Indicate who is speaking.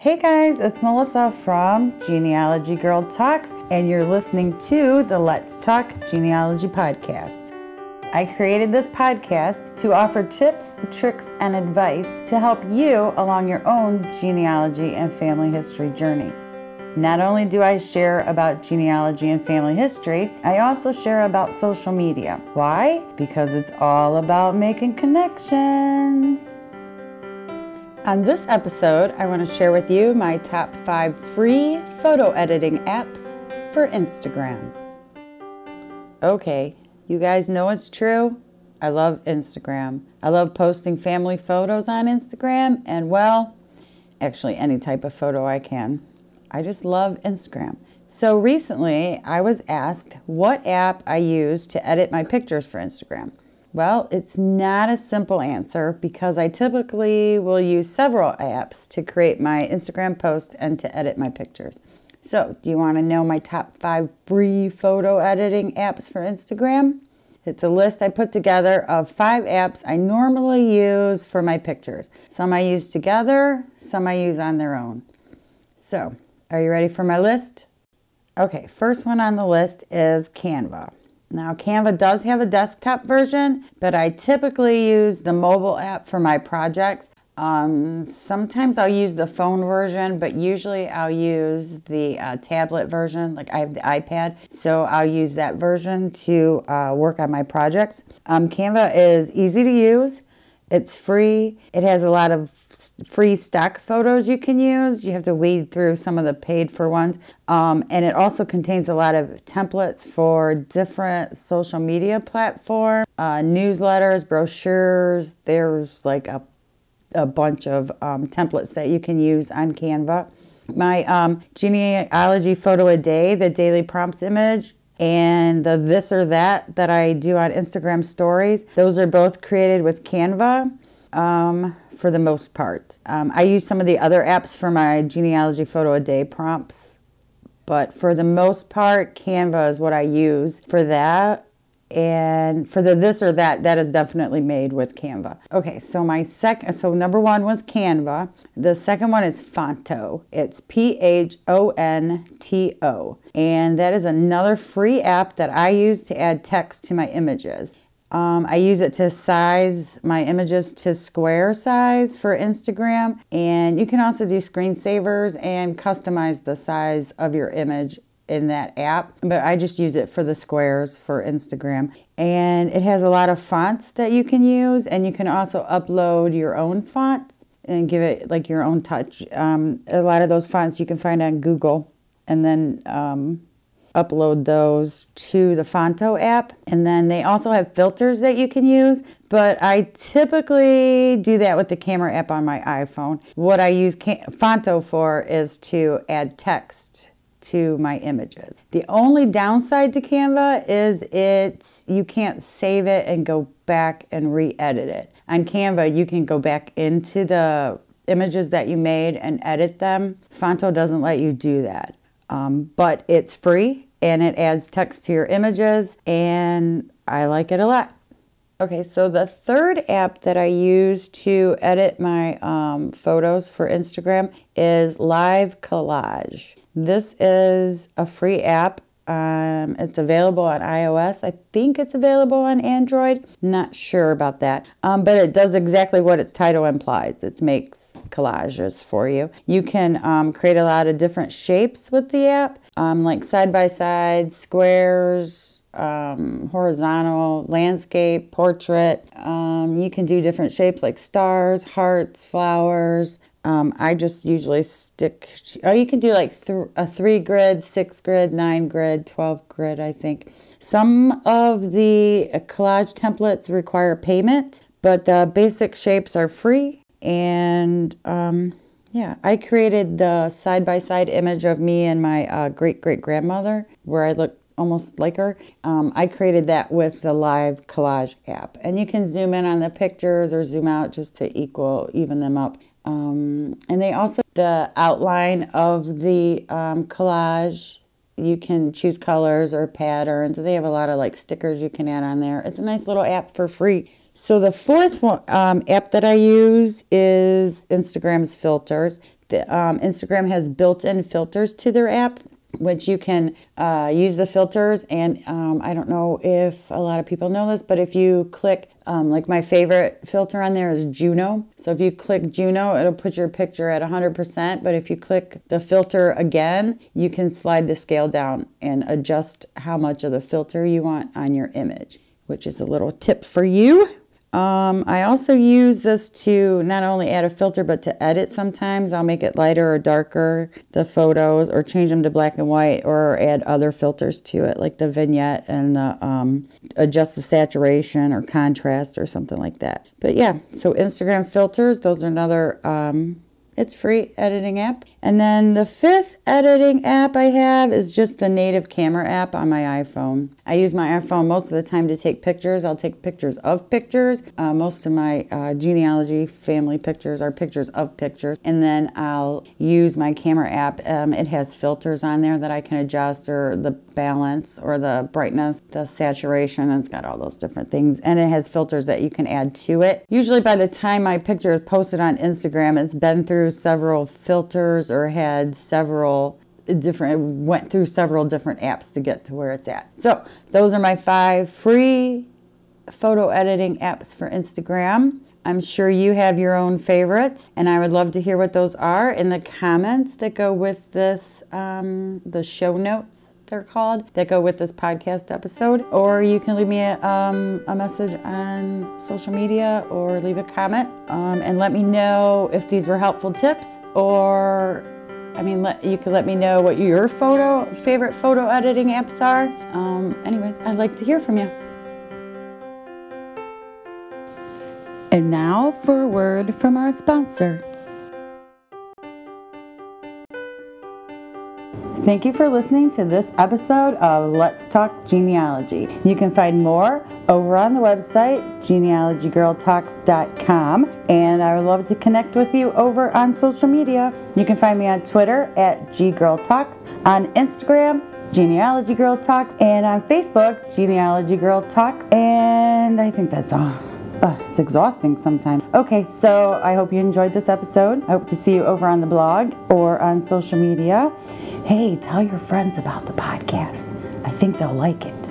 Speaker 1: Hey guys, it's Melissa from Genealogy Girl Talks, and you're listening to the Let's Talk Genealogy podcast. I created this podcast to offer tips, tricks, and advice to help you along your own genealogy and family history journey. Not only do I share about genealogy and family history, I also share about social media. Why? Because it's all about making connections. On this episode, I want to share with you my top five free photo editing apps for Instagram. Okay, you guys know it's true. I love Instagram. I love posting family photos on Instagram and, well, actually, any type of photo I can. I just love Instagram. So recently, I was asked what app I use to edit my pictures for Instagram. Well, it's not a simple answer because I typically will use several apps to create my Instagram post and to edit my pictures. So, do you want to know my top five free photo editing apps for Instagram? It's a list I put together of five apps I normally use for my pictures. Some I use together, some I use on their own. So, are you ready for my list? Okay, first one on the list is Canva. Now, Canva does have a desktop version, but I typically use the mobile app for my projects. Um, sometimes I'll use the phone version, but usually I'll use the uh, tablet version. Like I have the iPad, so I'll use that version to uh, work on my projects. Um, Canva is easy to use. It's free. It has a lot of free stock photos you can use. You have to weed through some of the paid for ones. Um, and it also contains a lot of templates for different social media platforms, uh, newsletters, brochures. There's like a, a bunch of um, templates that you can use on Canva. My um, genealogy photo a day, the daily prompts image, and the this or that that I do on Instagram stories. Those are both created with Canva um, for the most part. Um, I use some of the other apps for my genealogy photo a day prompts, but for the most part, Canva is what I use for that. And for the this or that, that is definitely made with Canva. Okay, so my second, so number one was Canva. The second one is Phonto. It's P H O N T O. And that is another free app that I use to add text to my images. Um, I use it to size my images to square size for Instagram. And you can also do screensavers and customize the size of your image in that app, but I just use it for the squares for Instagram. And it has a lot of fonts that you can use, and you can also upload your own fonts and give it like your own touch. Um, a lot of those fonts you can find on Google, and then um, upload those to the Phonto app. And then they also have filters that you can use, but I typically do that with the camera app on my iPhone. What I use Phonto for is to add text to my images. The only downside to Canva is it you can't save it and go back and re-edit it. On Canva, you can go back into the images that you made and edit them. Phonto doesn't let you do that. Um, but it's free and it adds text to your images and I like it a lot. Okay, so the third app that I use to edit my um, photos for Instagram is Live Collage. This is a free app. Um, it's available on iOS. I think it's available on Android. Not sure about that. Um, but it does exactly what its title implies. It makes collages for you. You can um, create a lot of different shapes with the app, um, like side by side, squares, um, horizontal, landscape, portrait. Um, you can do different shapes like stars, hearts, flowers. Um, I just usually stick, oh, you can do like th- a three grid, six grid, nine grid, 12 grid, I think. Some of the collage templates require payment, but the basic shapes are free. And um, yeah, I created the side by side image of me and my uh, great great grandmother where I look almost like her. Um, I created that with the live collage app. And you can zoom in on the pictures or zoom out just to equal, even them up. Um, and they also, the outline of the um, collage You can choose colors or patterns. They have a lot of like stickers you can add on there. It's a nice little app for free. So the fourth one, um, app that I use is Instagram's filters. The, um, Instagram has built-in filters to their app which you can uh, use the filters. And um, I don't know if a lot of people know this, but if you click, um, like my favorite filter on there is Juno. So if you click Juno, it'll put your picture at 100%. But if you click the filter again, you can slide the scale down and adjust how much of the filter you want on your image, which is a little tip for you. Um, I also use this to not only add a filter, but to edit sometimes. I'll make it lighter or darker, the photos, or change them to black and white, or add other filters to it, like the vignette and the, um, adjust the saturation or contrast or something like that. But yeah, so Instagram filters, those are another um, it's free editing app. And then the fifth editing app I have is just the native camera app on my iPhone. I use my iPhone most of the time to take pictures. I'll take pictures of pictures. Uh, most of my uh, genealogy family pictures are pictures of pictures. And then I'll use my camera app. Um, it has filters on there that I can adjust or the balance or the brightness, the saturation. It's got all those different things. And it has filters that you can add to it. Usually by the time my picture is posted on Instagram, it's been through through several filters or had several different went through several different apps to get to where it's at. So, those are my five free photo editing apps for Instagram. I'm sure you have your own favorites, and I would love to hear what those are in the comments that go with this, um, the show notes they're called that go with this podcast episode. Or you can leave me a, um, a message on social media or leave a comment um, and let me know if these were helpful tips or I mean, let, you can let me know what your photo favorite photo editing apps are. Um, anyways, I'd like to hear from you. And now for a word from our sponsor. Thank you for listening to this episode of Let's Talk Genealogy. You can find more over on the website, genealogygirltalks.com, and I would love to connect with you over on social media. You can find me on Twitter at ggirltalks, on Instagram, Genealogy Girl Talks, and on Facebook, Genealogy Girl Talks, and I think that's all. Uh, it's exhausting sometimes. Okay, so I hope you enjoyed this episode. I hope to see you over on the blog or on social media. Hey, tell your friends about the podcast. I think they'll like it.